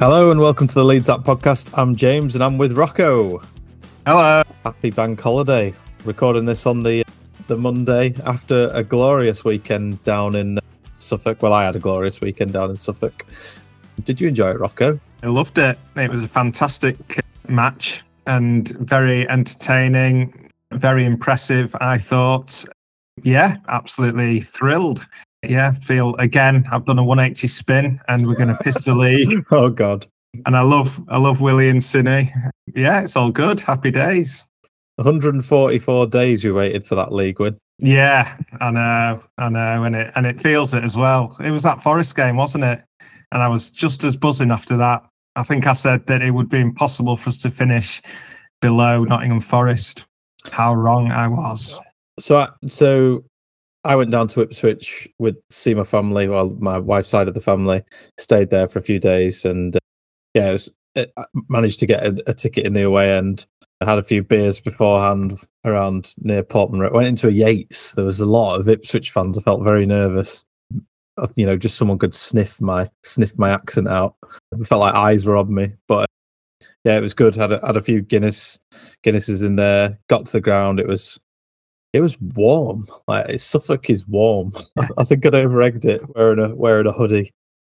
Hello and welcome to the Leads Up podcast. I'm James and I'm with Rocco. Hello. Happy bank holiday. Recording this on the the Monday after a glorious weekend down in Suffolk. Well, I had a glorious weekend down in Suffolk. Did you enjoy it, Rocco? I loved it. It was a fantastic match and very entertaining, very impressive, I thought. Yeah, absolutely thrilled. Yeah, feel again, I've done a 180 spin and we're going to piss the league. oh, God. And I love, I love Willy and Sinni. Yeah, it's all good. Happy days. 144 days we waited for that league win. Yeah, I know, I know, and it and it feels it as well. It was that Forest game, wasn't it? And I was just as buzzing after that. I think I said that it would be impossible for us to finish below Nottingham Forest. How wrong I was. So, I, so I went down to Ipswich with see my family, well, my wife's side of the family, stayed there for a few days, and uh, yeah, it was, it, I managed to get a, a, ticket in the away end. I had a few beers beforehand around near Portman Road. Went into a Yates. There was a lot of Ipswich fans. I felt very nervous. You know, just someone could sniff my sniff my accent out. It felt like eyes were on me. But yeah, it was good. Had a, had a few Guinness Guinnesses in there. Got to the ground. It was it was warm. Like Suffolk is warm. I think I'd over egged it wearing a wearing a hoodie.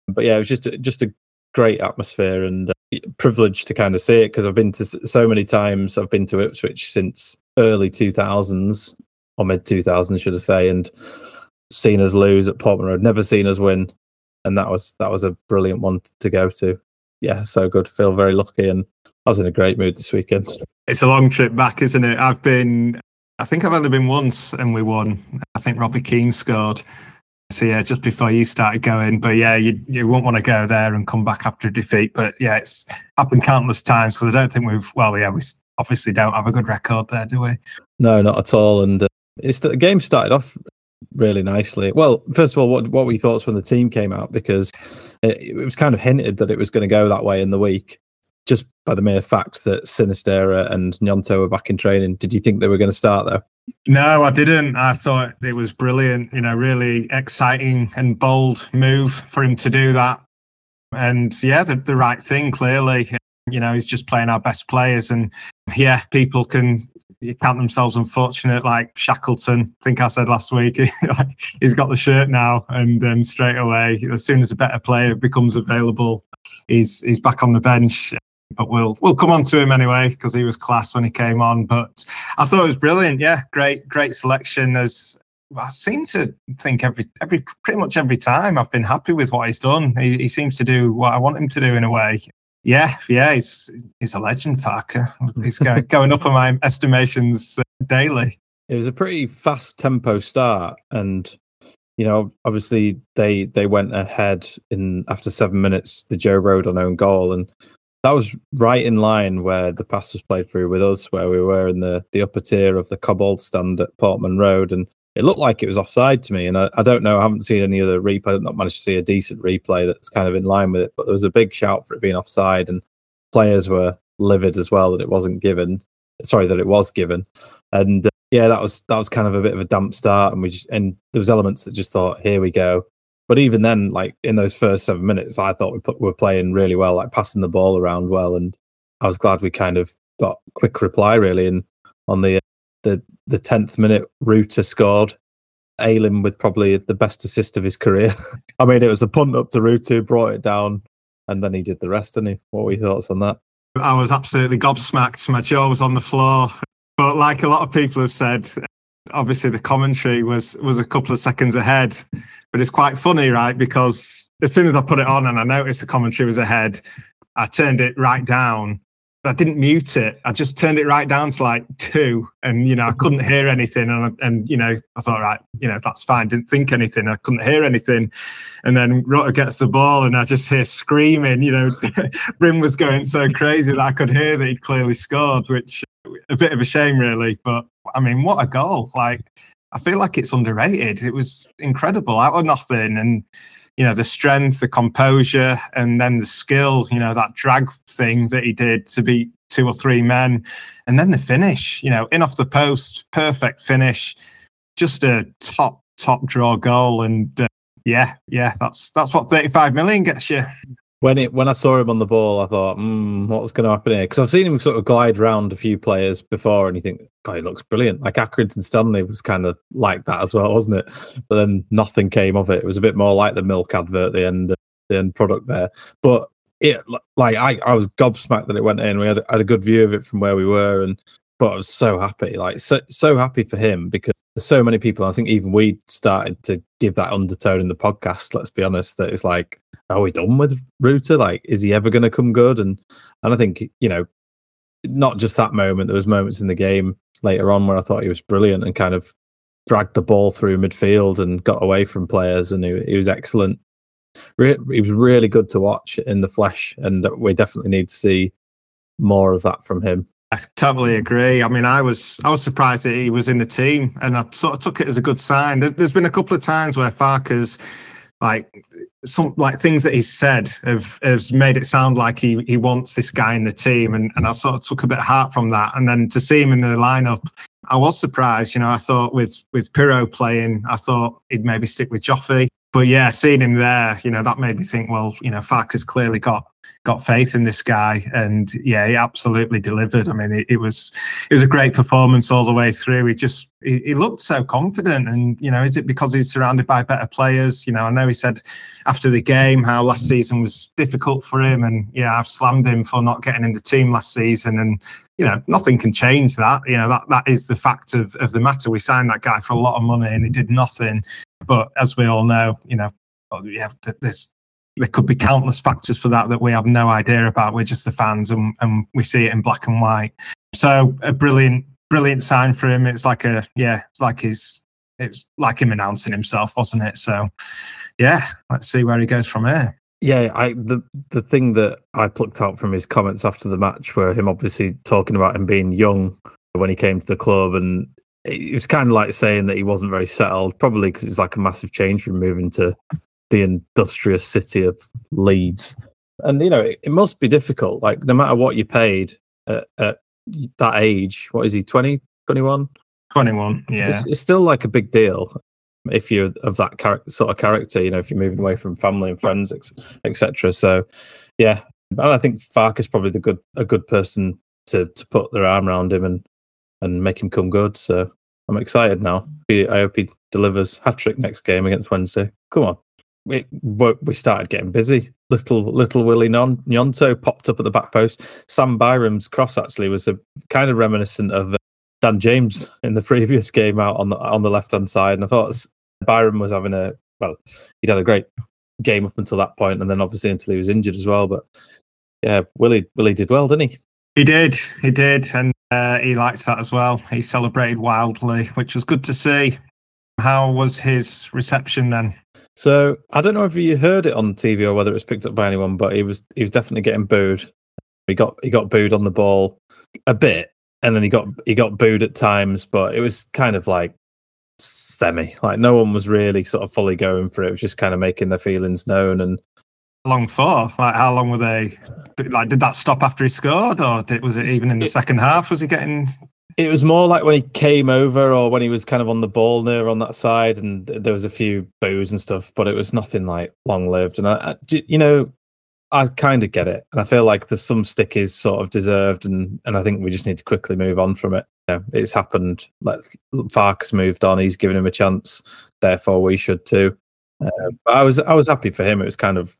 But yeah, it was just just a great atmosphere and uh, privileged to kind of see it because I've been to so many times. I've been to Ipswich since early 2000s or mid 2000s, should I say, and seen us lose at Portman Road. Never seen us win, and that was that was a brilliant one to go to. Yeah, so good. Feel very lucky, and I was in a great mood this weekend. It's a long trip back, isn't it? I've been. I think I've only been once, and we won. I think Robbie Keane scored. So yeah, just before you started going, but yeah, you you won't want to go there and come back after a defeat. But yeah, it's happened countless times because I don't think we've. Well, yeah, we obviously don't have a good record there, do we? No, not at all. And uh, it's the game started off really nicely. Well, first of all, what what were your thoughts when the team came out? Because it, it was kind of hinted that it was going to go that way in the week, just by the mere fact that Sinisterra and Gnonto were back in training. Did you think they were going to start though? No, I didn't. I thought it was brilliant. You know, really exciting and bold move for him to do that. And yeah, the, the right thing. Clearly, you know, he's just playing our best players, and yeah, people can count themselves unfortunate. Like Shackleton, I think I said last week, he's got the shirt now, and then straight away, as soon as a better player becomes available, he's he's back on the bench. But we'll we'll come on to him anyway because he was class when he came on. But I thought it was brilliant. Yeah, great great selection. As I seem to think every every pretty much every time I've been happy with what he's done. He, he seems to do what I want him to do in a way. Yeah, yeah, he's he's a legend, Farke. He's going up on my estimations uh, daily. It was a pretty fast tempo start, and you know, obviously they they went ahead in after seven minutes. The Joe Rodon own goal, and that was right in line where the pass was played through with us, where we were in the the upper tier of the Cobbold stand at Portman Road, and it looked like it was offside to me. And I, I don't know, I haven't seen any other replay. I've not managed to see a decent replay that's kind of in line with it. But there was a big shout for it being offside, and players were livid as well that it wasn't given. Sorry, that it was given. And uh, yeah, that was that was kind of a bit of a damp start, and we just, and there was elements that just thought, here we go. But even then, like in those first seven minutes, I thought we, put, were playing really well, like passing the ball around well, and I was glad we kind of got quick reply really. And on the the the tenth minute, Rutter scored. Ayling with probably the best assist of his career. I mean, it was a punt up to Rutter, brought it down, and then he did the rest. And he, what were your thoughts on that? I was absolutely gobsmacked. My jaw was on the floor. But like a lot of people have said, obviously the commentary was was a couple of seconds ahead. But it's quite funny, right? Because as soon as I put it on and I noticed the commentary was ahead, I turned it right down I didn't mute it. I just turned it right down to like two, and you know I couldn't hear anything. And and you know I thought, right, you know that's fine. Didn't think anything. I couldn't hear anything. And then Rutter gets the ball, and I just hear screaming. You know, Brim was going so crazy that I could hear that he'd clearly scored, which a bit of a shame, really. But I mean, what a goal! Like I feel like it's underrated. It was incredible out of nothing, and you know the strength the composure and then the skill you know that drag thing that he did to beat two or three men. And then the finish you know in off the post perfect finish. Just a top top draw goal. And uh, yeah yeah that's that's what 35 million gets you when it when I saw him on the ball, I thought, mm, what's going to happen here? Because I've seen him sort of glide round a few players before, and you think, God, he looks brilliant. Like Accrington Stanley was kind of like that as well, wasn't it? But then nothing came of it. It was a bit more like the milk advert, the end the end product there. But it like I, I was gobsmacked that it went in. We had, had a good view of it from where we were, and but I was so happy, like so so happy for him because there's so many people. I think even we started to give that undertone in the podcast. Let's be honest, that it's like Oh, are we done with Rutter? Like, is he ever going to come good? And and I think you know, not just that moment. There was moments in the game later on where I thought he was brilliant and kind of dragged the ball through midfield and got away from players, and he, he was excellent. Re- he was really good to watch in the flesh, and we definitely need to see more of that from him. I totally agree. I mean, I was I was surprised that he was in the team, and I sort of took it as a good sign. There's been a couple of times where Farke's like some like things that he's said have has made it sound like he he wants this guy in the team. And, and I sort of took a bit of heart from that. And then to see him in the lineup I was surprised. You know I thought with with Piroe playing I thought he'd maybe stick with Joffy. But yeah seeing him there you know that made me think well you know Farke has clearly got got faith in this guy, and yeah, he absolutely delivered. I mean, it, it was it was a great performance all the way through. He just he, he, looked so confident, and you know, is it because he's surrounded by better players? You know, I know he said after the game how last season was difficult for him, and yeah, I've slammed him for not getting in the team last season, and you know, nothing can change that. You know, that that is the fact of of the matter. We signed that guy for a lot of money, and he did nothing. But as we all know, you know, oh, we have this there could be countless factors for that that we have no idea about. We're just the fans and, and we see it in black and white. So a brilliant, brilliant sign for him. It's like a yeah, it's like his it's like him announcing himself, wasn't it? So yeah, let's see where he goes from here. Yeah, I the the thing that I plucked out from his comments after the match were him obviously talking about him being young when he came to the club and it was kind of like saying that he wasn't very settled, probably because it was like a massive change from moving to the industrious city of Leeds. And you know, it, it must be difficult. Like no matter what you paid at, at that age, what is he, 20, 21? 21, yeah. It's, it's, still like a big deal if you're of that char- sort of character, you know, if you're moving away from family and friends, etc. So, yeah, and I think Farke is probably the good a good person to to put their arm around him and and make him come good. So I'm excited now. I hope he delivers hat trick next game against Wednesday. Come on we we started getting busy. Little little Willy non, Gnonto popped up at the back post. Sam Byram's cross actually was a kind of reminiscent of uh, Dan James in the previous game out on the on the left hand side, and I thought Byram was having a well, he'd had a great game up until that point, and then obviously until he was injured as well. But yeah, Willy Willy did well, didn't he? He did, he did, and uh, he liked that as well. He celebrated wildly, which was good to see. How was his reception then? So I don't know if you heard it on TV or whether it was picked up by anyone, but he was he was definitely getting booed. He got he got booed on the ball a bit, and then he got he got booed at times, but it was kind of like semi. Like no one was really sort of fully going for it. It was just kind of making their feelings known and long for? Like, how long were they? Like, did that stop after he scored, or did, was it even in the it, second half? Was he getting it was more like when he came over or when he was kind of on the ball near on that side, and there was a few boos and stuff, but it was nothing like long lived. And I, I, you know, I kind of get it, and I feel like there's some stick is sort of deserved, and and I think we just need to quickly move on from it. You know, it's happened. Like Farke's moved on, he's given him a chance. Therefore, we should too. Uh, but I was I was happy for him. It was kind of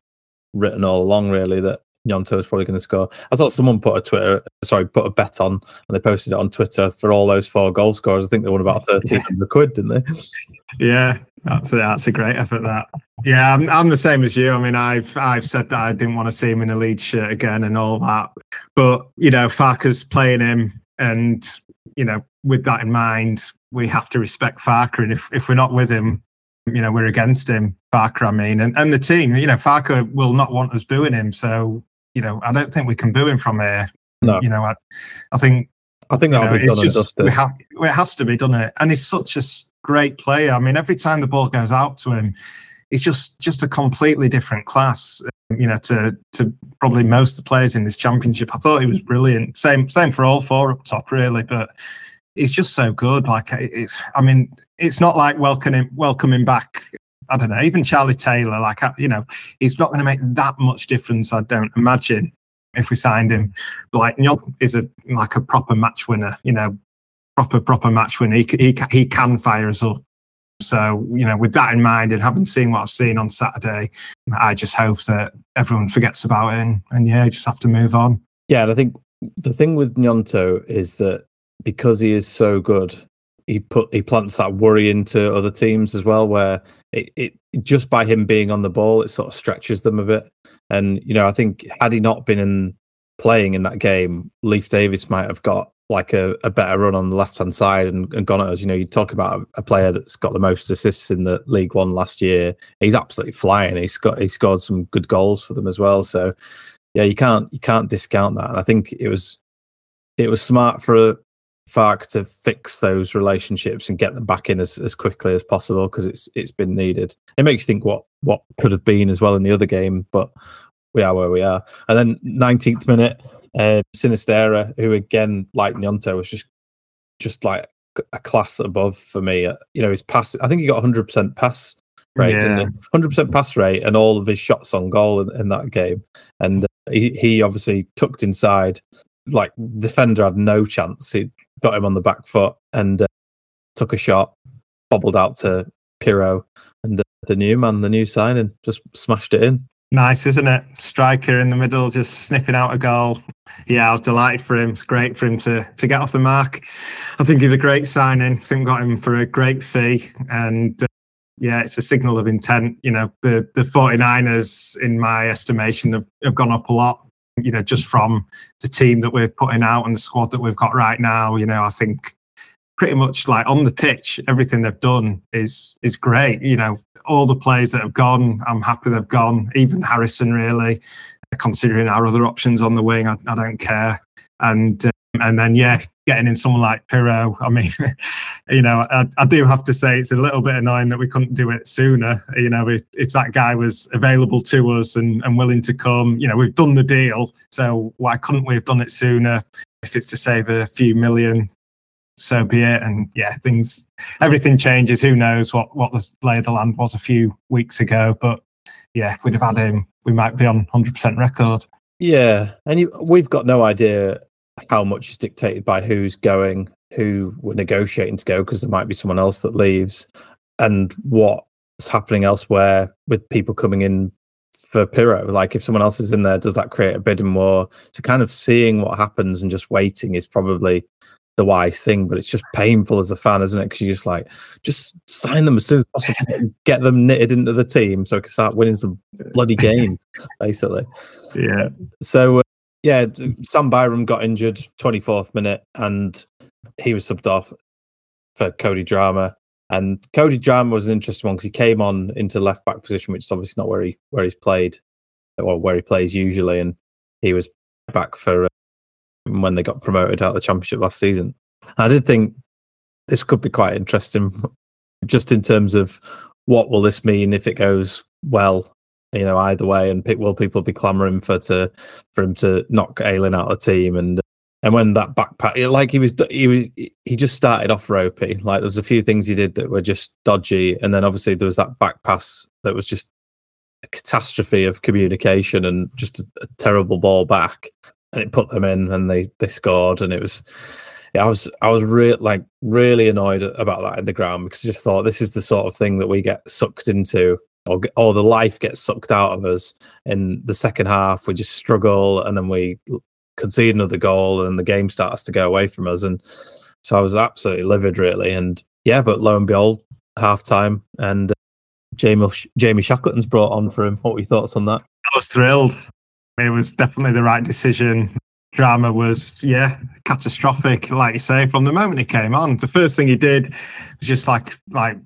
written all along, really, that Gnonto is probably going to score. I saw someone put a Twitter, sorry, put a bet on, and they posted it on Twitter for all those four goal scorers. I think they won about thirteen hundred quid, didn't they? Yeah, that's a, that's a great effort. That. Yeah, I'm, I'm the same as you. I mean, I've I've said that I didn't want to see him in a lead shirt again and all that, but you know, Farke's playing him, and you know, with that in mind, we have to respect Farke, and if if we're not with him, you know, we're against him. Farke, I mean, and, and the team, you know, Farke will not want us booing him. So you know, I don't think we can boo him from here. No. You know, I, I think I think that'll you know, be done and just, dusted. have, it has to be, doesn't it? And he's such a great player. I mean, every time the ball goes out to him, he's just just a completely different class. um, You know, to to probably most of the players in this championship. I thought he was brilliant. Same same for all four up top, really. But he's just so good. Like, it, it's- I mean, it's not like welcoming welcoming back. I don't know. Even Charlie Taylor, like you know, he's not going to make that much difference. I don't imagine if we signed him. But like Nyon is a like a proper match winner. You know, proper proper match winner. He he he can fire us up. So you know, with that in mind, and having seen what I've seen on Saturday, I just hope that everyone forgets about it and, and yeah, just have to move on. Yeah, and I think the thing with Gnonto is that because he is so good, he put he plants that worry into other teams as well, where it, it just by him being on the ball, it sort of stretches them a bit. And you know, I think had he not been in playing in that game, Leif Davis might have got like a, a better run on the left hand side and, and gone at us. You know, you talk about a, player that's got the most assists in the League One last year. He's absolutely flying. He's got he scored some good goals for them as well. So yeah, you can't you can't discount that. And I think it was it was smart for Farke to fix those relationships and get them back in as, as quickly as possible because it's it's been needed. It makes you think what what could have been as well in the other game, but we are where we are. And then 19th minute, uh, Sinisterra, who again like Gnonto was just just like a class above for me. Uh, you know, his pass. I think he got 100 percent pass rate, Yeah. hundred percent pass rate, and all of his shots on goal in, in that game. And uh, he he obviously tucked inside, like defender had no chance. He got him on the back foot and uh, took a shot, bobbled out to Piroe, and uh, the new man, the new signing, just smashed it in. Nice, isn't it? Striker in the middle, just sniffing out a goal. Yeah, I was delighted for him. It's great for him to to get off the mark. I think he's a great signing. I think got him for a great fee, and uh, yeah, it's a signal of intent. You know, the the 49ers, in my estimation, have, have gone up a lot. You know, just from the team that we're putting out and the squad that we've got right now. You know, I think pretty much like on the pitch, everything they've done is is great. You know, all the players that have gone, I'm happy they've gone. Even Harrison, really, considering our other options on the wing, I, I don't care. And and then yeah, getting in someone like Piroe. I mean, you know, I, I do have to say it's a little bit annoying that we couldn't do it sooner. You know, if if that guy was available to us and and willing to come, you know, we've done the deal. So why couldn't we have done it sooner? If it's to save a few million, so be it. And yeah, things, everything changes. Who knows what what the lay of the land was a few weeks ago? But yeah, if we'd have had him, we might be on hundred percent record. Yeah, and you, we've got no idea how much is dictated by who's going, who we're negotiating to go, because there might be someone else that leaves, and what's happening elsewhere with people coming in for Piroe. Like if someone else is in there, does that create a bidding war? So kind of seeing what happens and just waiting is probably the wise thing, but it's just painful as a fan, isn't it? Because you're just like, just sign them as soon as possible, and get them knitted into the team so I can start winning some bloody games, basically. Yeah, So uh, yeah, Sam Byram got injured 24th minute, and he was subbed off for Cody Drameh. And Cody Drameh was an interesting one because he came on into left back position, which is obviously not where he where he's played or where he plays usually, and he was back for uh, when they got promoted out of the championship last season. I did think this could be quite interesting, just in terms of what will this mean if it goes well you know, either way, and pick, will people be clamoring for to for him to knock Ayling out of the team? And and when that backpack, like he was, he was- he just started off ropey. Like there was a few things he did that were just dodgy, and then obviously there was that back pass that was just a catastrophe of communication and just a, a terrible ball back, and it put them in, and they they scored, and it was. I was I was really like really annoyed about that in the ground because I just thought this is the sort of thing that we get sucked into or or the life gets sucked out of us in the second half. We just struggle, and then we concede another goal, and the game starts to go away from us. And so I was absolutely livid, really. And yeah, but lo and behold, half time, and uh, Jamie Jamie Shackleton's brought on for him. What were your thoughts on that? I was thrilled. It was definitely the right decision. Drameh was, yeah, catastrophic. Like you say, from the moment he came on, the first thing he did was just like like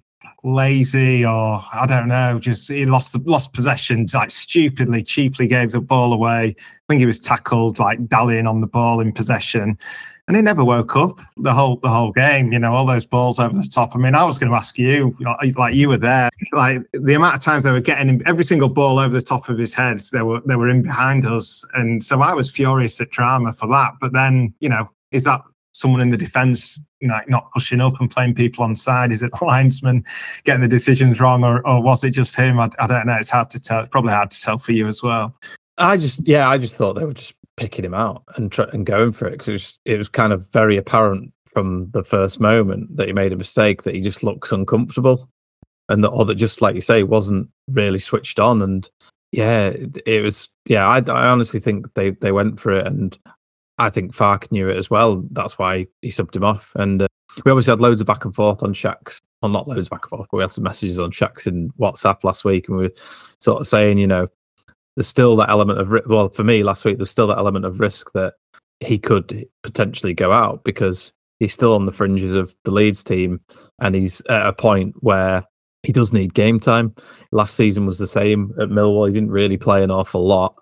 lazy or I don't know, just he lost the, lost possession, like stupidly, cheaply gave the ball away. I think he was tackled, like dallying on the ball in possession. And he never woke up the whole the whole game. You know, all those balls over the top. I mean, I was going to ask you, like you were there, like the amount of times they were getting him, every single ball over the top of his head. They were they were in behind us, and so I was furious at Drameh for that. But then, you know, is that someone in the defence like not pushing up and playing people on side? Is it the linesman getting the decisions wrong, or, or was it just him? I, I don't know. It's hard to tell. Probably hard to tell for you as well. I just, yeah, I just thought they were just picking him out and and going for it because it was it was kind of very apparent from the first moment that he made a mistake that he just looked uncomfortable and that or that just like you say wasn't really switched on and yeah it, it was yeah I, I honestly think they they went for it and I think Farke knew it as well. That's why he subbed him off. And uh, we obviously had loads of back and forth on Shacks. Well, not loads back and forth, but we had some messages on Shacks in WhatsApp last week, and we were sort of saying, you know, there's still that element of well, for me last week, there's still that element of risk that he could potentially go out because he's still on the fringes of the Leeds team, and he's at a point where he does need game time. Last season was the same at Millwall. He didn't really play an awful lot,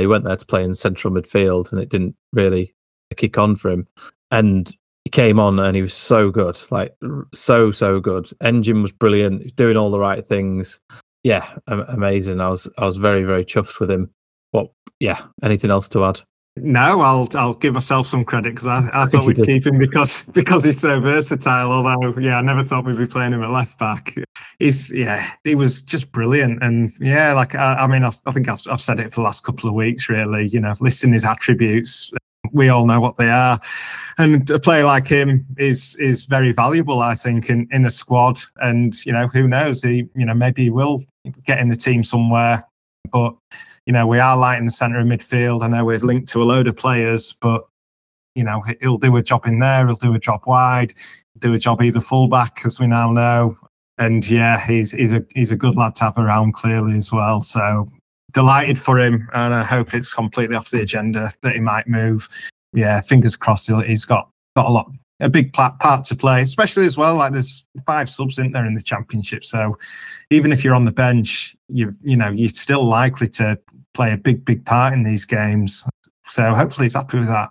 he went there to play in central midfield, and it didn't really kick on for him. And he came on, and he was so good, like so so good. Engine was brilliant, doing all the right things. Yeah, amazing. I was I was very very chuffed with him. What? Yeah. Anything else to add? No, I'll I'll give myself some credit because I, I, thought we'd did. keep him because because he's so versatile. Although, yeah, I never thought we'd be playing him at left back. He's yeah, he was just brilliant, and yeah, like I, I mean, I, I think I've, I've, said it for the last couple of weeks. Really, you know, listing his attributes, we all know what they are, and a player like him is is very valuable, I think, in in a squad. And you know, who knows? He you know maybe he will get in the team somewhere, but you know, we are light in the centre of midfield. I know we're linked to a load of players, but you know, he'll do a job in there. He'll do a job wide, do a job either fullback, as we now know. And yeah, he's he's a he's a good lad to have around clearly as well. So delighted for him, and I hope it's completely off the agenda that he might move. Yeah, fingers crossed. He's got got a lot a big part to play, especially as well. Like there's five subs in there in the championship, so even if you're on the bench, you've you know you're still likely to play a big big part in these games. So hopefully he's happy with that.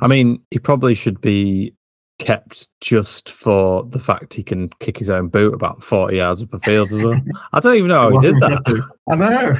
I mean, he probably should be kept just for the fact he can kick his own boot about 40 yards up a field as well. I don't even know how he did that. I know.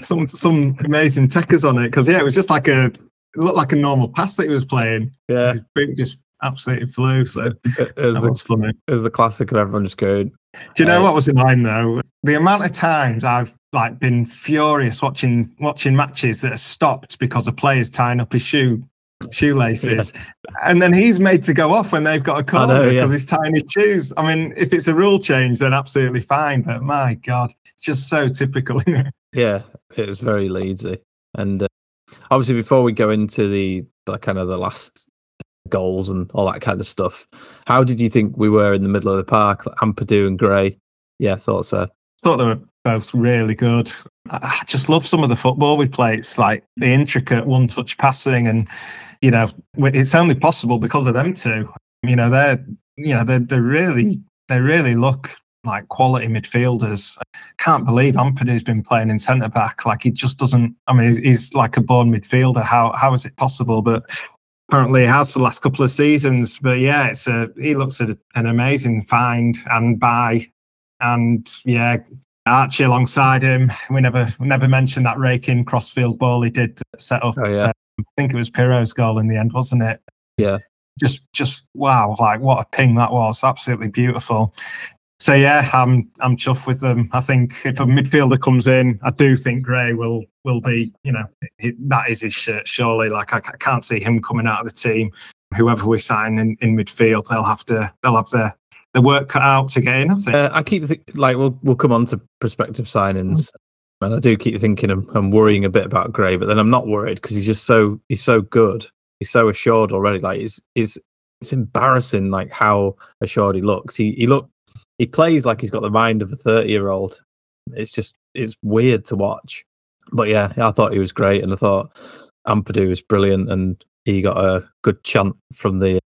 Some some amazing techers on it because yeah, it was just like a it looked like a normal pass that he was playing. Yeah. His boot just absolutely flew. So it, it, was that was funny. It was the classic of everyone just going. Do you know uh, what was in mind though? The amount of times I've like been furious watching watching matches that are stopped because a player's tying up his shoe shoelaces, yeah. and then he's made to go off when they've got a corner because yeah. he's tying his shoes. I mean, if it's a rule change, then absolutely fine. But my God, it's just so typical. yeah, it was very lazy. and uh, obviously before we go into the, the kind of the last goals and all that kind of stuff. How did you think we were in the middle of the park? Ampadu and Gray. Yeah, I thought so. Thought they were both really good. I just love some of the football we play. It's like the intricate one touch passing, and you know, it's only possible because of them two. You know, they're you know they they really they really look like quality midfielders. Can't believe Ampadu's been playing in centre back. Like he just doesn't. I mean, he's like a born midfielder. How how is it possible? But apparently, he has for the last couple of seasons. But yeah, it's a he looks at an amazing find and buy, and yeah. Archie alongside him. We never never mentioned that raking crossfield ball he did set up. Oh yeah, I think it was Piroe's goal in the end, wasn't it? Yeah, just just wow, like what a ping that was. Absolutely beautiful. So yeah, I'm I'm chuffed with them. I think if a midfielder comes in, I do think Gray will will be, you know, that is his shirt. Surely, like I, I, can't see him coming out of the team. Whoever we sign in, in midfield, they'll have to they'll have the the work cut out to get in. I think. Uh, I keep th- like we'll we'll come on to prospective signings, and I do keep thinking I'm, I'm worrying a bit about Gray, but then I'm not worried because he's just so he's so good. He's so assured already. Like it's it's it's embarrassing like how assured he looks. He he looked he plays like he's got the mind of a 30 year old. It's just it's weird to watch. But yeah, I thought he was great, and I thought Ampadu was brilliant, and he got a good chant from the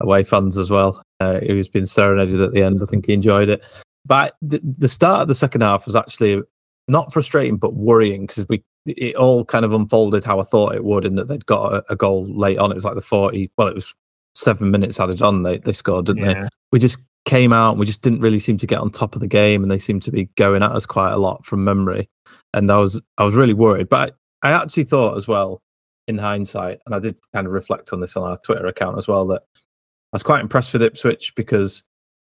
away fans as well. Uh, he was being serenaded at the end. I think he enjoyed it. But the, the start of the second half was actually not frustrating, but worrying because we it all kind of unfolded how I thought it would, in that they'd got a, a, goal late on. It was like the forty. Well, it was seven minutes added on. They they scored, didn't yeah. they? We just came out and we just didn't really seem to get on top of the game and they seemed to be going at us quite a lot from memory and i was i was really worried but i, I actually thought as well in hindsight and i did kind of reflect on this on our twitter account as well that i was quite impressed with ipswich because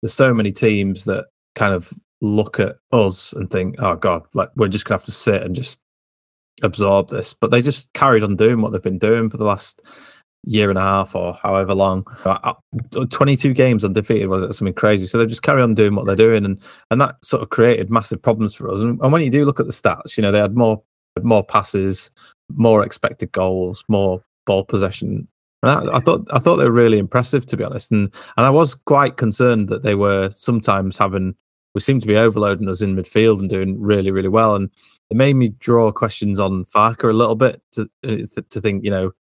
there's so many teams that kind of look at us and think oh god like we're just gonna have to sit and just absorb this but they just carried on doing what they've been doing for the last year and a half or however long. Uh, uh, 22 games undefeated was something crazy? So they just carry on doing what they're doing, and and that sort of created massive problems for us. And, and when you do look at the stats, you know they had more more passes, more expected goals, more ball possession. And I, I thought I thought they were really impressive to be honest, and and I was quite concerned that they were sometimes having we seem to be overloading us in midfield and doing really really well, and it made me draw questions on Farke a little bit to uh, to think you know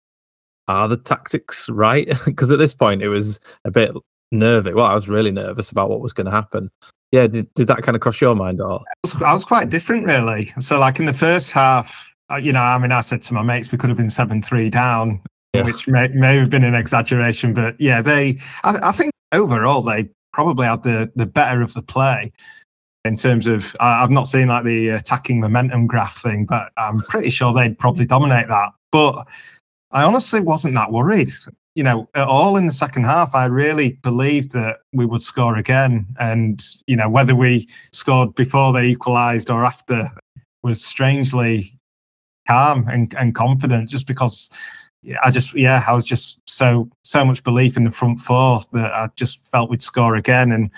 are the tactics right? Because at this point, it was a bit nervy. Well, I was really nervous about what was going to happen. Yeah, did, did that kind of cross your mind? Or I was, I was quite different, really. So, like in the first half, uh, you know, I mean, I said to my mates, we could have been seven three down, yeah. which may, may have been an exaggeration, but yeah, they. I, I think overall they probably had the the better of the play in terms of I've not seen like the attacking momentum graph thing, but I'm pretty sure they'd probably dominate that. But I honestly wasn't that worried. You know, at all in the second half, I really believed that we would score again. And, you know, whether we scored before they equalised or after was strangely calm and, and confident just because I just, yeah, I was just so, so much belief in the front four that I just felt we'd score again. And,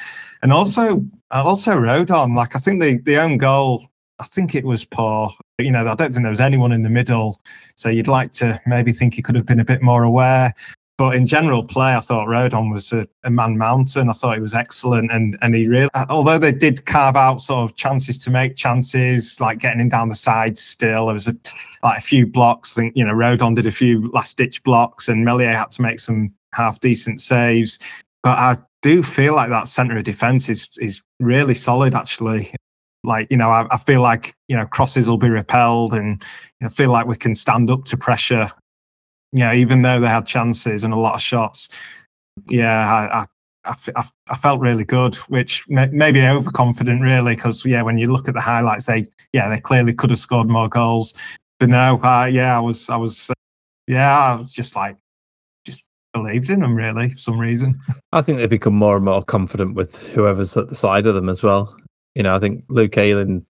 and also, I also Rodon, like, I think the, the own goal I think it was poor. You know, I don't think there was anyone in the middle. So you'd like to maybe think he could have been a bit more aware. But in general play, I thought Rodon was a, a, man mountain. I thought he was excellent, and and he really, uh, although they did carve out sort of chances to make chances, like getting him down the side. Still, there was a like a few blocks. I think you know Rodon did a few last ditch blocks, and Meslier had to make some half decent saves. But I do feel like that centre of defence is is really solid actually. Like, you know, I, I feel like, you know, crosses will be repelled and you know, feel like we can stand up to pressure. Know, even though they had chances and a lot of shots. Yeah, I, I, I, I felt really good, which may, maybe overconfident, really, because yeah, when you look at the highlights, they yeah they clearly could have scored more goals, but no, uh, yeah, I was I was uh, yeah, I was just like just believed in them really for some reason. I think they become more and more confident with whoever's at the side of them as well you know, I think Luke Ayling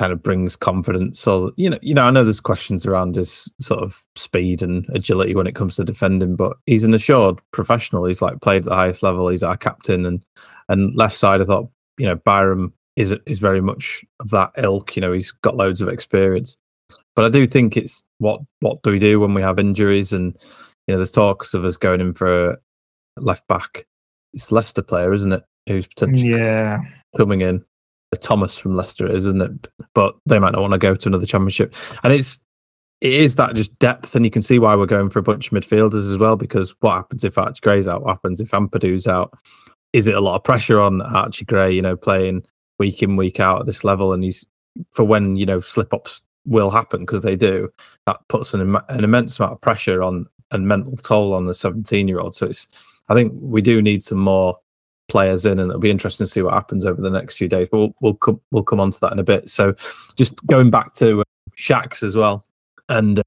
kind of brings confidence. So you know, you know, I know there's questions around his sort of speed and agility when it comes to defending, but he's an assured professional. He's like played at the highest level. He's our captain, and and left side, I thought you know Byram is is very much of that ilk. You know, he's got loads of experience, but I do think it's what what do we do when we have injuries and you know there's talks of us going in for a left back. It's Leicester player, isn't it? Who's potentially yeah coming in. Thomas from Leicester is, isn't it? But they might not want to go to another championship. And it's it is that just depth, and you can see why we're going for a bunch of midfielders as well. Because what happens if Archie Gray's out? What happens if Ampadu's out? is it a lot of pressure on Archie Gray? You know, playing week in week out at this level, and he's for when you know slip ups will happen because they do. That puts an, an immense amount of pressure on and mental toll on the 17 year old. So it's I think we do need some more players in, and it'll be interesting to see what happens over the next few days. But we'll we'll come we'll come on to that in a bit. So just going back to uh, Shaqs as well, and uh,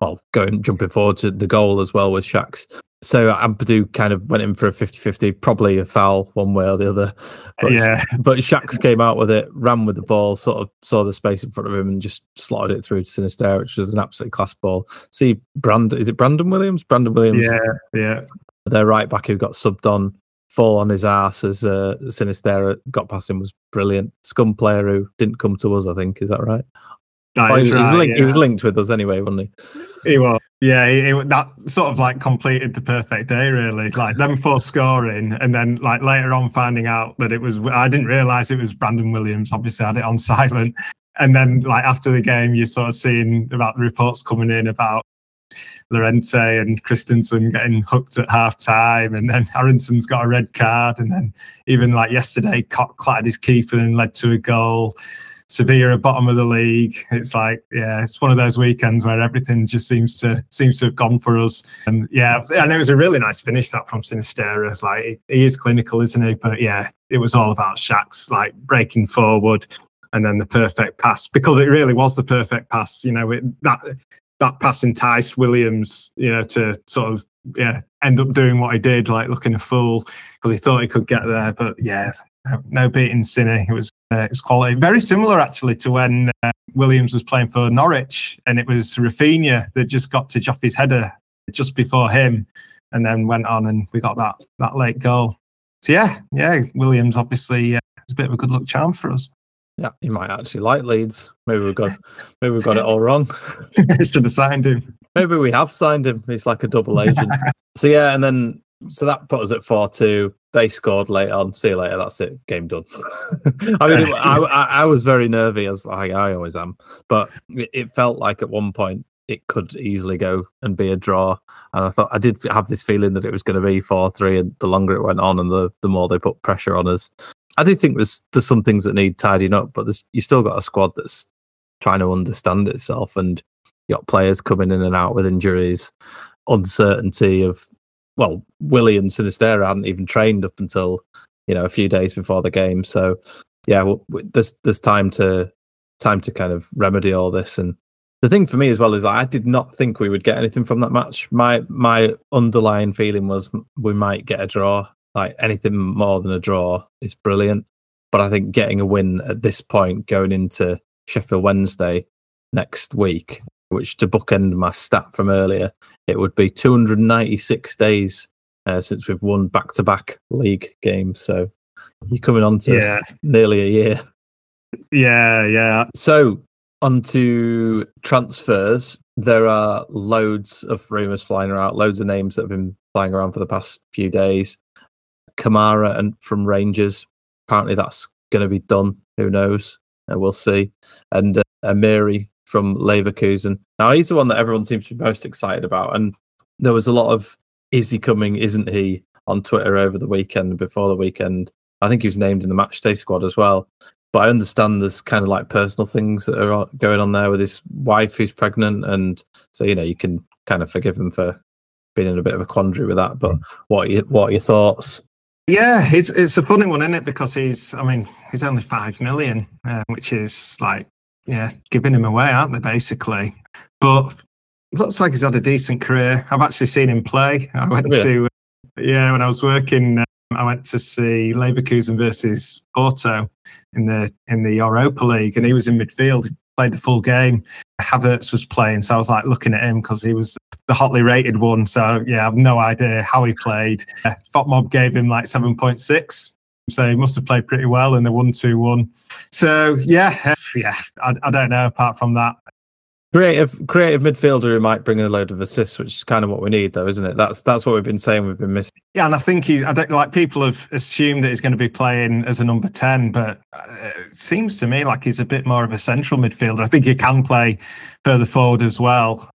well, going jumping forward to the goal as well with Shaqs. So Ampadu kind of went in for a 50-50, probably a foul one way or the other. But, Yeah. But Shaqs came out with it, ran with the ball, sort of saw the space in front of him and just slotted it through to Sinisterra, which was an absolute class ball. See Brandon is it Brandon Williams? Brandon Williams, Yeah, yeah. their right back who got subbed on, fall on his ass as uh, Sinisterra got past him was brilliant. Scum player who didn't come to us, I think. Is that right? That Oh, he, was right, linked, he was linked with us anyway, wasn't he? He was. Yeah, he, he- that sort of like completed the perfect day, really. Like them four scoring, and then like later on finding out that it was. I didn't realize it was Brandon Williams. Obviously, I had it on silent. And then, like after the game, you're sort of seeing about the reports coming in about Llorente and Kristensen getting hooked at half time, and then Harrison's got a red card, and then even like yesterday, Koch clattered his keeper and led to a goal. Sevilla are bottom of the league. It's like, yeah, it's one of those weekends where everything just seems to seems to have gone for us. And yeah, and it was a really nice finish that from Sinisterra. It's like he, he is clinical, isn't he? But yeah, it was all about Shaq's like breaking forward and then the perfect pass because it really was the perfect pass. You know, it, that that pass enticed Williams, you know, to sort of yeah end up doing what he did, like looking a fool because he thought he could get there. But yeah, no, beating Cine. It was uh, it was quality. Very similar actually to when uh, Williams was playing for Norwich, and it was Rafinha that just got to Joffy's header just before him, and then went on and we got that that late goal. So yeah, yeah, Williams obviously uh, is a bit of a good luck charm for us. Yeah, he might actually like Leeds. Maybe we've got maybe we've got it all wrong. Should have signed him. Maybe we have signed him. He's like a double agent. so yeah, and then so that put us at four two. They scored late on. See you later. That's it. Game done. I mean, it, I, I I was very nervy as like I always am, but it, it felt like at one point it could easily go and be a draw. And I thought I did have this feeling that it was going to be four three, and the longer it went on, and the the more they put pressure on us. I do think there's there's some things that need tidying up, but there's you still got a squad that's trying to understand itself, and you got players coming in and out with injuries, uncertainty of well, Willy and Sinisterra hadn't even trained up until you know a few days before the game. So yeah, w- w- there's there's time to time to kind of remedy all this. And the thing for me as well is I did not think we would get anything from that match. My my underlying feeling was we might get a draw. Like anything more than a draw is brilliant. But I think getting a win at this point, going into Sheffield Wednesday next week, which to bookend my stat from earlier, it would be 296 days uh, since we've won back to back league games. So you're coming on to Yeah, nearly a year. yeah, yeah. So on to transfers. There are loads of rumours flying around, loads of names that have been flying around for the past few days. Kamara and from Rangers. Apparently that's going to be done. Who knows? Uh, we'll see. And uh, Amiri from Leverkusen. Now he's the one that everyone seems to be most excited about. And there was a lot of "Is he coming? Isn't he?" on Twitter over the weekend. Before the weekend, I think he was named in the matchday squad as well. But I understand there's kind of like personal things that are going on there with his wife who's pregnant, and so you know you can kind of forgive him for being in a bit of a quandary with that. But what are your, what are your thoughts? Yeah, it's it's a funny one, isn't it? Because he's, I mean, he's only five million, uh, which is like, yeah, giving him away, aren't they? Basically, but looks like he's had a decent career. I've actually seen him play. I went Really? to, yeah, when I was working, um, I went to see Leverkusen versus Porto in the in the Europa League, and he was in midfield. He played the full game. Havertz was playing, so I was like looking at him because he was the hotly rated one. So yeah, I have no idea how he played. Uh, Fotmob gave him like seven point six. So he must have played pretty well in the one-two-one. So yeah, yeah, I, I don't know. Apart from that, Creative, creative midfielder who might bring a load of assists, which is kind of what we need, though, isn't it? That's that's what we've been saying. We've been missing. yeah, and I think he, I don't like people have assumed that he's going to be playing as a number ten, but uh, it seems to me like he's a bit more of a central midfielder. I think he can play further forward as well,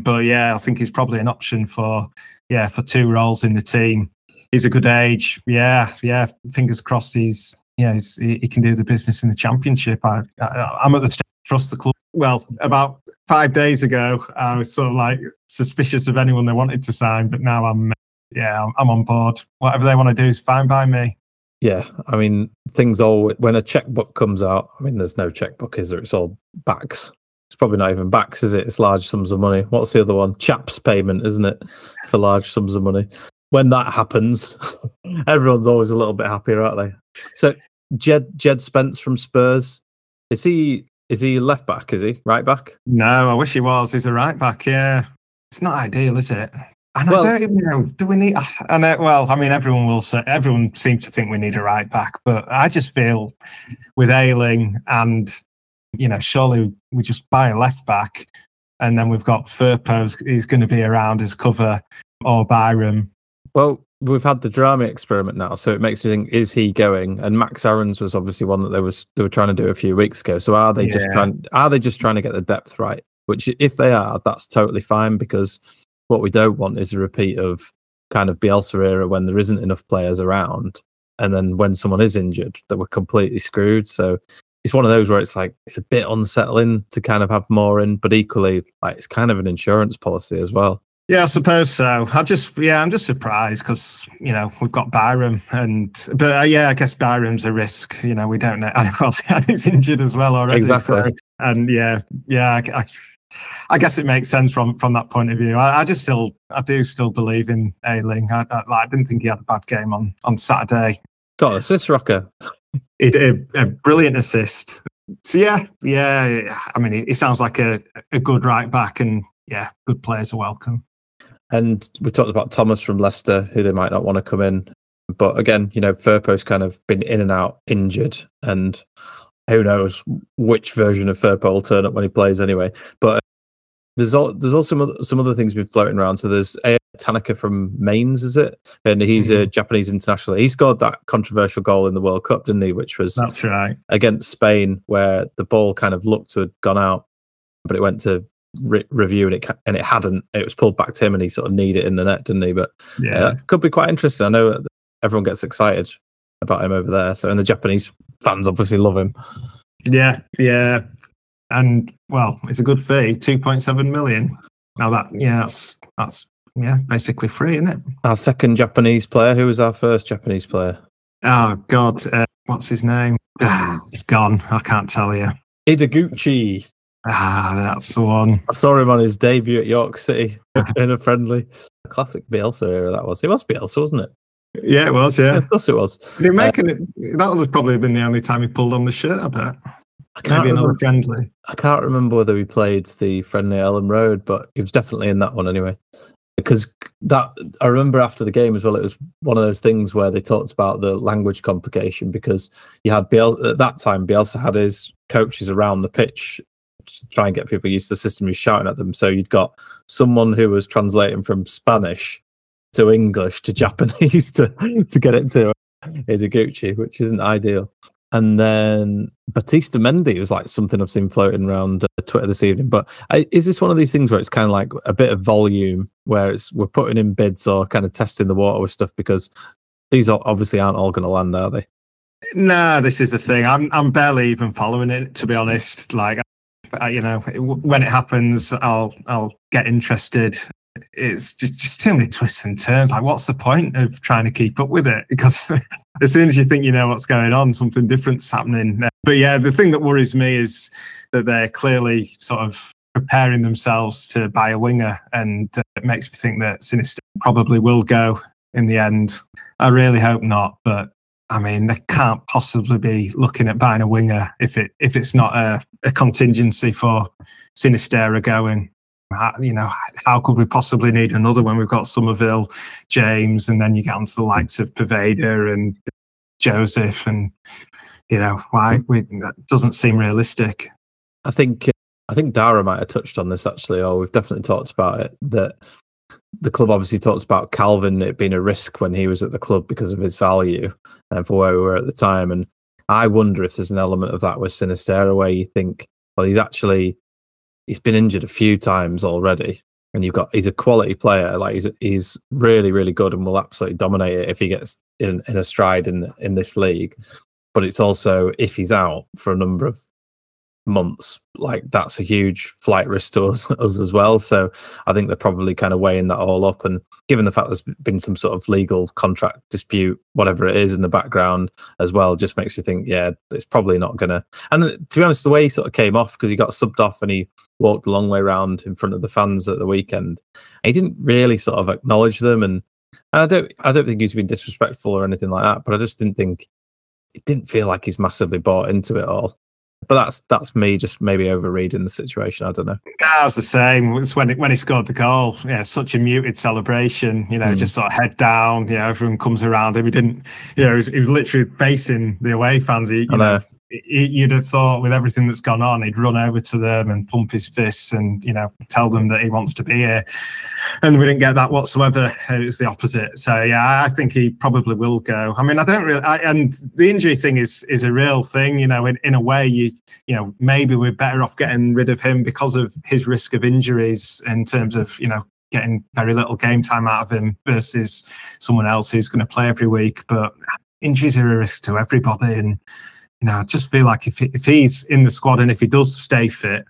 but yeah, I think he's probably an option for yeah for two roles in the team. he's a good age. Yeah, yeah. Fingers crossed. He's yeah, he's, he, he can do the business in the championship. I, I I'm at the trust the club. Well, about five days ago, I was sort of like suspicious of anyone they wanted to sign, but now I'm yeah, I'm, I'm on board. Whatever they want to do is fine by me. Yeah, I mean, things all when a checkbook comes out. I mean, there's no checkbook, is there? It's all BACS. It's probably not even BACS, is it? It's large sums of money. What's the other one? Chaps payment, isn't it? For large sums of money. When that happens, everyone's always a little bit happier, aren't they? So Jed Jed Spence from Spurs, is he is he left back? Is he right back? No, I wish he was. He's a right back. Yeah, it's not ideal, is it? And Well- I don't even know. Do we need? And uh, well, I mean, everyone will say. Everyone seems to think we need a right back, but I just feel with Ayling and you know, surely we just buy a left back, and then we've got Firpo's. He's going to be around as cover or Byram. Well, we've had the Drameh experiment now, so it makes me think: is he going? And Max Aarons was obviously one that they was they were trying to do a few weeks ago. So are they just trying? Are they just trying to get the depth right? Which, if they are, that's totally fine because what we don't want is a repeat of kind of Bielsa era when there isn't enough players around, and then when someone is injured, that we're completely screwed. So it's one of those where it's like it's a bit unsettling to kind of have more in, but equally, like it's kind of an insurance policy as well. Yeah, I suppose so. I just, yeah, I'm just surprised because you know we've got Byram, and but uh, yeah, I guess Byram's a risk. You know, we don't know. And well, he's injured as well already. Exactly. so- and yeah, yeah, I, I, I guess it makes sense from from that point of view. I, I just still, I do still believe in Ayling. I, I, I didn't think he had a bad game on on Saturday. Got a Swiss rocker. He did a, a brilliant assist. So yeah, yeah. I mean, he, he sounds like a a good right back, and yeah, good players are welcome. And we talked about Thomas from Leicester, who they might not want to come in. But again, you know, Firpo's kind of been in and out injured, and who knows which version of Firpo will turn up when he plays anyway. But uh, there's all, there's also some other, some other things been floating around. So there's a Tanaka from Mainz, is it? And he's a Japanese international. He scored that controversial goal in the World Cup, didn't he? Which was That's right. against Spain, where the ball kind of looked to have gone out, but it went to re- review and it and it hadn't. It was pulled back to him, and he sort of kneed it in the net, didn't he? But yeah, could be quite interesting. I know everyone gets excited about him over there. So and the Japanese fans obviously love him. Yeah, yeah. And well, it's a good fee, two point seven million. Now that yeah, that's that's yeah, basically free, isn't it? Our second Japanese player. Who was our first Japanese player? Oh God, uh, what's his name? Ah, He's gone. I can't tell you. Ideguchi. Ah, that's the one. I saw him on his debut at York City in a friendly. Classic Bielsa era that was. It was Bielsa, wasn't it? Yeah, it was. Yeah, Of course it was. they're making it. That was probably been the only time he pulled on the shirt. I bet. I can't, Maybe another remember, friendly. I can't remember whether he played the friendly Elland Road, but he was definitely in that one anyway. Because that I remember after the game as well, it was one of those things where they talked about the language complication because you had Biel at that time. Bielsa had his coaches around the pitch to try and get people used to the system. Was shouting at them, so you'd got someone who was translating from Spanish to English to Japanese to to get it to Ideguchi, which isn't ideal. And then Batista Mendy was like something I've seen floating around uh, Twitter this evening. But I, is this one of these things where it's kind of like a bit of volume, where it's we're putting in bids or kind of testing the water with stuff because these are, obviously aren't all going to land, are they? No, this is the thing. I'm I'm barely even following it to be honest. Like, I, you know, when it happens, I'll I'll get interested. It's just just too many twists and turns. Like, what's the point of trying to keep up with it? Because as soon as you think you know what's going on, something different's happening. But yeah, the thing that worries me is that they're clearly sort of preparing themselves to buy a winger, and uh, it makes me think that Sinisterra probably will go in the end. I really hope not, but I mean, they can't possibly be looking at buying a winger if it if it's not a, a contingency for Sinisterra going. You know, how could we possibly need another when we've got Summerville, James, and then you get onto the likes of Poveda and Joseph, and you know, why we, that doesn't seem realistic. I think I think Dara might have touched on this actually, or we've definitely talked about it. That the club obviously talks about Kalvin it being a risk when he was at the club because of his value and for where we were at the time. And I wonder if there's an element of that with Sinisterra where you think, well, he's actually he's been injured a few times already. and you've got he's a quality player. Like he's he's really really good and will absolutely dominate it if he gets in in a stride in in this league. But it's also if he's out for a number of months, like that's a huge flight risk to us, us as well. So I think they're probably kind of weighing that all up. And given the fact there's been some sort of legal contract dispute, whatever it is in the background as well, just makes you think, yeah, it's probably not going to. And uh, to be honest, the way he sort of came off because he got subbed off and he walked a long way around in front of the fans at the weekend, he didn't really sort of acknowledge them. And, and I don't, I don't think he's been disrespectful or anything like that, but I just didn't think. It didn't feel like he's massively bought into it all but that's that's me just maybe overreading the situation. I don't know. I was the same. It's when it, when he scored the goal. Yeah, such a muted celebration. You know, mm. just sort of head down. You know, everyone comes around him. He didn't. You know, he was, he was literally facing the away fans. He, you know, know you'd have thought with everything that's gone on, he'd run over to them and pump his fists and you know tell them that he wants to be here. And we didn't get that whatsoever. It was the opposite. So yeah, I think he probably will go. I mean, I don't really. I, and the injury thing is is a real thing. You know, in, in a way, you you know maybe we're better off getting rid of him because of his risk of injuries in terms of you know getting very little game time out of him versus someone else who's going to play every week. But injuries are a risk to everybody and you know, I just feel like if if he's in the squad and if he does stay fit,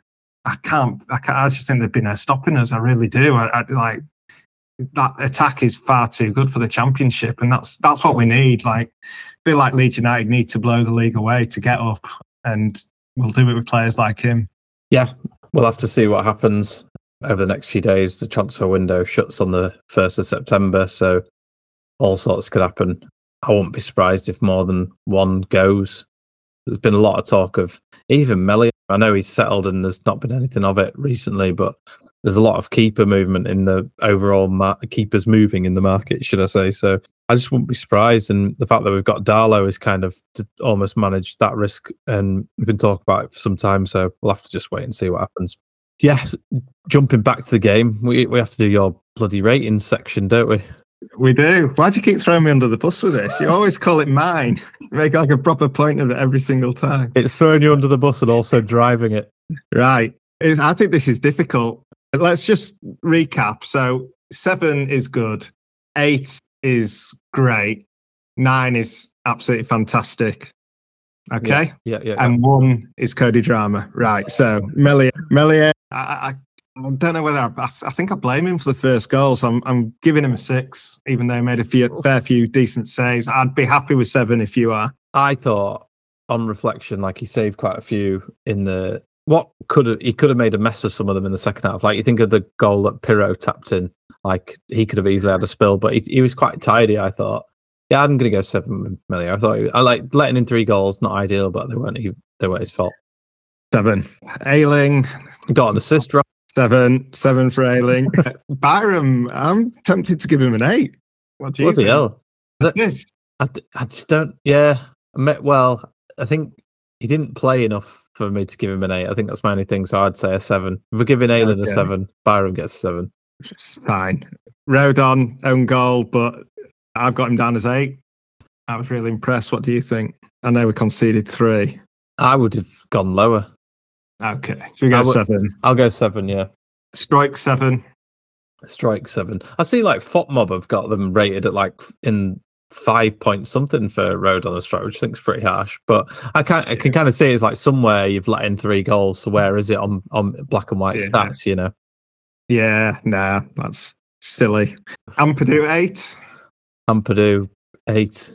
I can't. I, can't, I just think there'd be no stopping us. I really do. I, I like that attack is far too good for the championship, and that's that's what we need. Like, feel like Leeds United need to blow the league away to get up, and we'll do it with players like him. Yeah, we'll have to see what happens over the next few days. The transfer window shuts on the first of September, so all sorts could happen. I won't be surprised if more than one goes there's been a lot of talk of even Meslier. I know he's settled and there's not been anything of it recently, but there's a lot of keeper movement in the overall mar- keepers moving in the market, should I say? So I just wouldn't be surprised. And the fact that we've got Darlow is kind of to almost manage that risk, and we've been talking about it for some time. So we'll have to just wait and see what happens. Yes, jumping back to the game, we we have to do your bloody ratings section, don't we? We do. Why do you keep throwing me under the bus with this? You always call it mine. Make like a proper point of it every single time. It's throwing you under the bus and also driving it. Right. It's, I think this is difficult. Let's just recap. So seven is good. Eight is great. Nine is absolutely fantastic. Okay. Yeah. Yeah. yeah and one is Cody Drameh. Right. So Meslier, Meslier, I, I I don't know whether I, I, think I blame him for the first goal. So I'm, I'm giving him a six, even though he made a few, fair few decent saves. I'd be happy with seven if you are. I thought, on reflection, like he saved quite a few in the. What could have he could have made a mess of some of them in the second half? Like you think of the goal that Piroe tapped in, like he could have easily had a spill, but he, he was quite tidy. I thought. Yeah, I'm going to go seven million. I thought I like letting in three goals, not ideal, but they weren't they weren't his fault. Seven. Ayling got an assist. Seven, seven for Ayling. Byram, I'm tempted to give him an eight. What do you Bloody think? hell. That, yes. I, I just don't, yeah. Well, I think he didn't play enough for me to give him an eight. I think that's my only thing. So I'd say a seven. If we're giving Ayling okay. a seven, Byram gets a seven. It's fine. Rodon, own goal, but I've got him down as eight. I was really impressed. What do you think? I know we conceded three. I would have gone lower. Okay, so we go seven. I'll go seven. Yeah, Struijk seven. Struijk seven. I see like FotMob have got them rated at like in five point something for Rodon a Struijk, which I think is pretty harsh. But I can I can kind of see it's like somewhere you've let in three goals. So where is it on on black and white yeah. stats? You know. Yeah, nah, that's silly. Ampadu eight. Ampadu eight,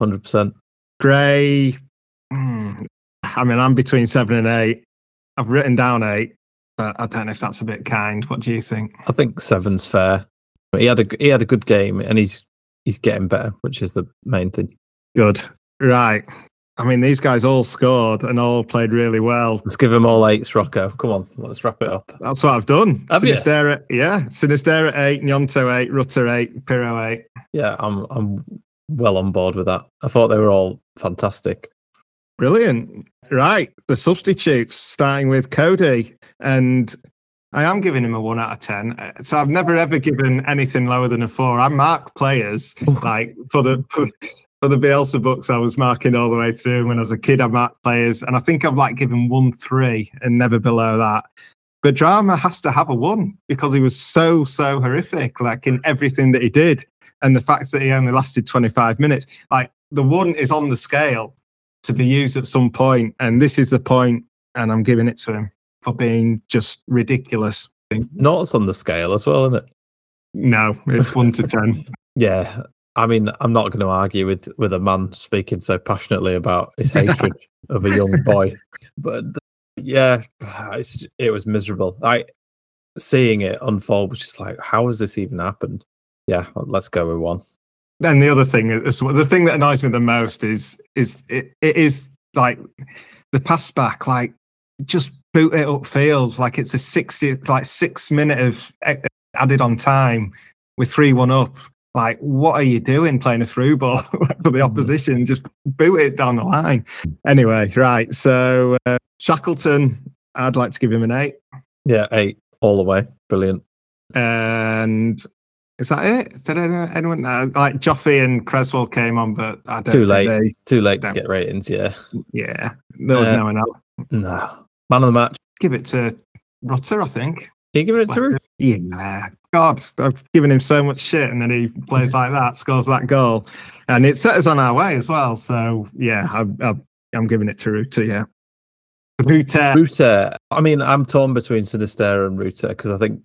hundred percent. Gray. Mm, I mean, I'm between seven and eight. I've written down eight, but I don't know if that's a bit kind. What do you think? I think seven's fair. He had a he had a good game, and he's he's getting better, which is the main thing. Good, right? I mean, these guys all scored and all played really well. Let's give them all eights, Rocco. Come on, let's wrap it up. That's what I've done. Have Sinisterra, you? yeah. Sinisterra eight, Gnonto eight, Rutter eight, Piroe eight. Yeah, I'm I'm well on board with that. I thought they were all fantastic. Brilliant. Right. The substitutes, starting with Cody. And I am giving him a one out of 10. Uh, so I've never ever given anything lower than a four. I mark players like for the. For, for the Bielsa books, I was marking all the way through. When I was a kid, I marked players, and I think I've like given one three and never below that. But Drameh has to have a one because he was so, so horrific, like in everything that he did. And the fact that he only lasted 25 minutes, like the one is on the scale to be used at some point, And this is the point, and I'm giving it to him for being just ridiculous. Not on the scale as well, isn't it? No, it's one to 10. Yeah. I mean, I'm not going to argue with with a man speaking so passionately about his hatred of a young boy, but yeah, it was miserable. I seeing it unfold was just like, how has this even happened? Yeah, let's go with one. And the other thing is the thing that annoys me the most is is it, it is like the pass back, like just boot it up field like it's a 60 like six minute of added on time with three one up like, what are you doing playing a through ball for the hmm. opposition? Just boot it down the line. Anyway, right. So uh, Shackleton, I'd like to give him an eight. Yeah, eight all the way. Brilliant. And is that it? Did anyone uh, like Joffy and Cresswell came on, but I don't too late. They, too late to get ratings. Yeah, yeah. There was uh, no one else. No man of the match. Give it to Rutter, I think. you give it to Rutter? Yeah, God, I've given him so much shit, and then he plays like that, scores that goal, and it set us on our way as well. So yeah, I, I'm giving it to Rutter. Yeah, Rutter. Rutter. I mean, I'm torn between Sinisterra and Rutter because I think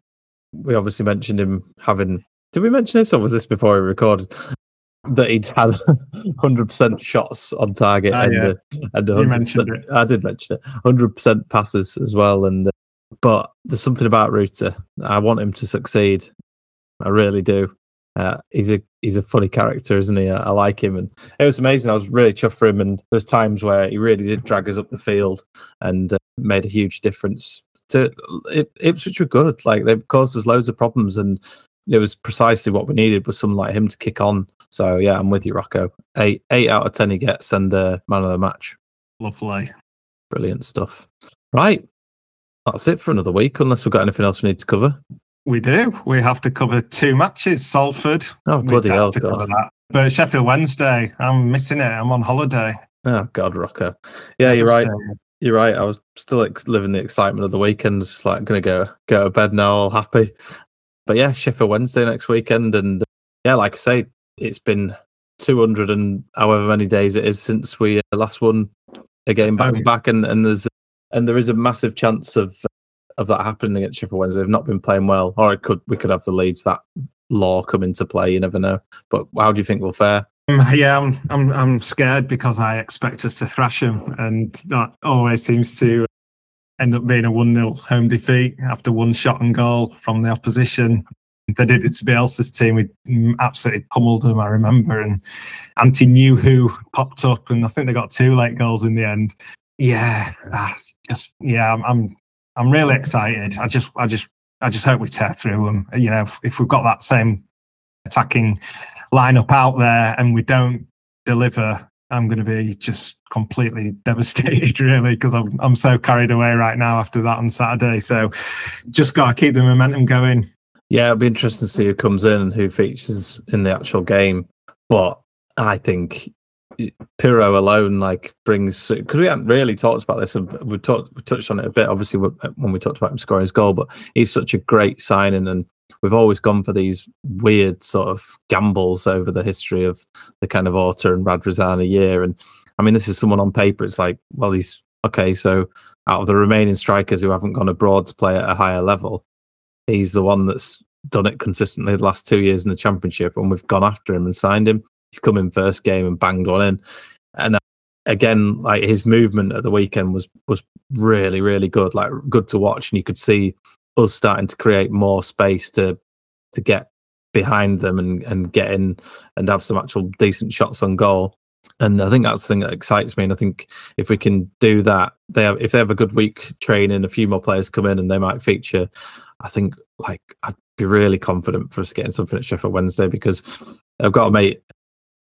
we obviously mentioned him having. Did we mention this, or was this before we recorded? That he'd had 100% shots on target ah, and, yeah. uh, and 100%, I did mention it. 100% passes as well, and uh, but there's something about Rutter. I want him to succeed. I really do. Uh, he's a he's a funny character, isn't he? I, I, like him, and it was amazing. I was really chuffed for him, and there's times where he really did drag us up the field and uh, made a huge difference. To it, Ipswich were good. Like they've caused us loads of problems, and it was precisely what we needed was someone like him to kick on. So yeah, I'm with you, Rocco. Eight eight out of ten he gets, and uh, man of the match. Lovely, brilliant stuff. Right, that's it for another week, unless we've got anything else we need to cover. We do. We have to cover two matches. Salford. Oh bloody hell, God. But Sheffield Wednesday, I'm missing it. I'm on holiday. Oh God, Rocco. Yeah, you're right. You're right. I was still ex- living the excitement of the weekend. Just like gonna go go to bed now, all happy. But yeah, Sheffield Wednesday next weekend, and yeah, like I say, it's been 200 and however many days it is since we uh, last won a game back to back, and and there's and there is a massive chance of of that happening against Sheffield Wednesday. They've not been playing well, or it could we could have the Leeds that law come into play. You never know. But how do you think we'll fare? Um, yeah, I'm I'm I'm scared because I expect us to thrash them, and that always seems to end up being a one 0 home defeat after one shot and goal from the opposition. They did it to Bielsa's team. We absolutely pummeled them, I remember. And Atdhe Nuhiu popped up, and I think they got two late goals in the end yeah, that's just yeah. I'm, I'm I'm really excited. I just I just I just hope we tear through them. You know, if, if we've got that same attacking lineup out there and we don't deliver, I'm going to be just completely devastated, really, because I'm I'm so carried away right now after that on Saturday. So just got to keep the momentum going. Yeah, it'll be interesting to see who comes in and who features in the actual game. But I think Piroe alone like brings because we hadn't really talked about this and we talked we touched on it a bit obviously when we talked about him scoring his goal but he's such a great signing and we've always gone for these weird sort of gambles over the history of the kind of Orta and Radrizzani year. And I mean this is someone on paper it's like well he's okay so out of the remaining strikers who haven't gone abroad to play at a higher level he's the one that's done it consistently the last two years in the championship and we've gone after him and signed him. He's come in first game and banged one in. And uh, again, like his movement at the weekend was was really really good, like good to watch, and you could see us starting to create more space to to get behind them and and get in and have some actual decent shots on goal. And I think that's the thing that excites me. And I think if we can do that, they have if they have a good week training, a few more players come in and they might feature. I think like I'd be really confident for us getting something at Sheffield Wednesday because I've got a mate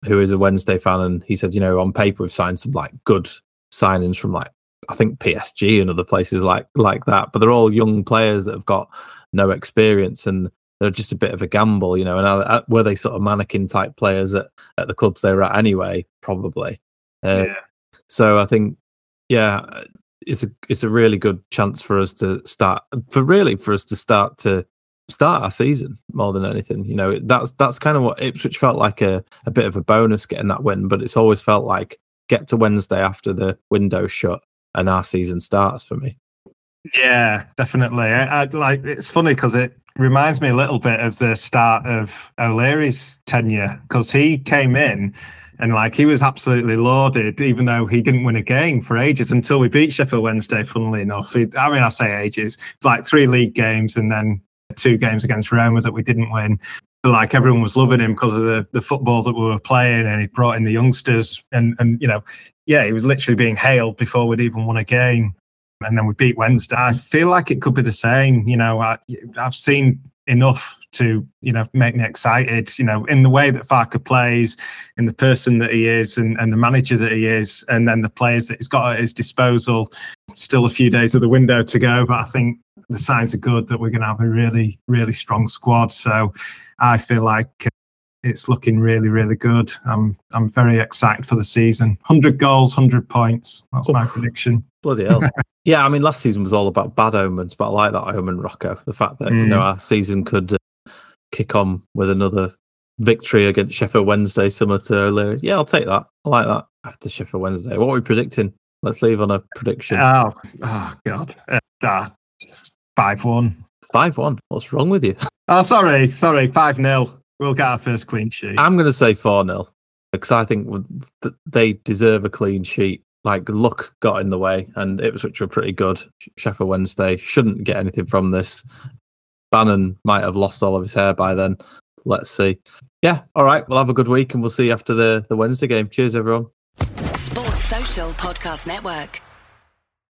who is a Wednesday fan, and he said, you know, on paper we've signed some like good signings from like I think PSG and other places like like that, but they're all young players that have got no experience and they're just a bit of a gamble, you know. And uh, were they sort of mannequin type players at, at the clubs they were at anyway? Probably. Uh, yeah. So I think, yeah, it's a it's a really good chance for us to start for really for us to start to start our season more than anything. You know, that's that's kind of what Ipswich felt like a, a bit of a bonus getting that win, but it's always felt like get to Wednesday after the window shut and our season starts for me. Yeah, definitely. I, I like it's funny because it reminds me a little bit of the start of O'Leary's tenure because he came in and like he was absolutely lauded, even though he didn't win a game for ages until we beat Sheffield Wednesday. Funnily enough, he, I mean, I say ages, it's like three league games and then two games against Roma that we didn't win. But like everyone was loving him because of the, the football that we were playing, and he brought in the youngsters, and and you know, yeah, he was literally being hailed before we'd even won a game. And then we beat Wednesday. I feel like it could be the same. You know, I, I've seen enough to you know make me excited you know in the way that Farke plays in the person that he is and, and the manager that he is and then the players that he's got at his disposal still a few days of the window to go but I think the signs are good that we're going to have a really really strong squad so I feel like it's looking really really good I'm I'm very excited for the season 100 goals 100 points that's my prediction bloody hell yeah I mean last season was all about bad omens but I like that omen Rocco the fact that mm. you know our season could uh, kick on with another victory against Sheffield Wednesday, similar to O'Leary. Yeah, I'll take that. I like that after Sheffield Wednesday. What are we predicting? Let's leave on a prediction. Oh, oh God. Uh, 5 1. 5 1. What's wrong with you? Oh, sorry. Sorry. 5 0. We'll get our first clean sheet. I'm going to say 4 0 because I think they deserve a clean sheet. Like luck got in the way, and Ipswich were pretty good. Sheffield Wednesday shouldn't get anything from this. Bannan might have lost all of his hair by then. Let's see. Yeah, all right. We'll have a good week and we'll see you after the, the Wednesday game. Cheers, everyone. Sports Social Podcast Network.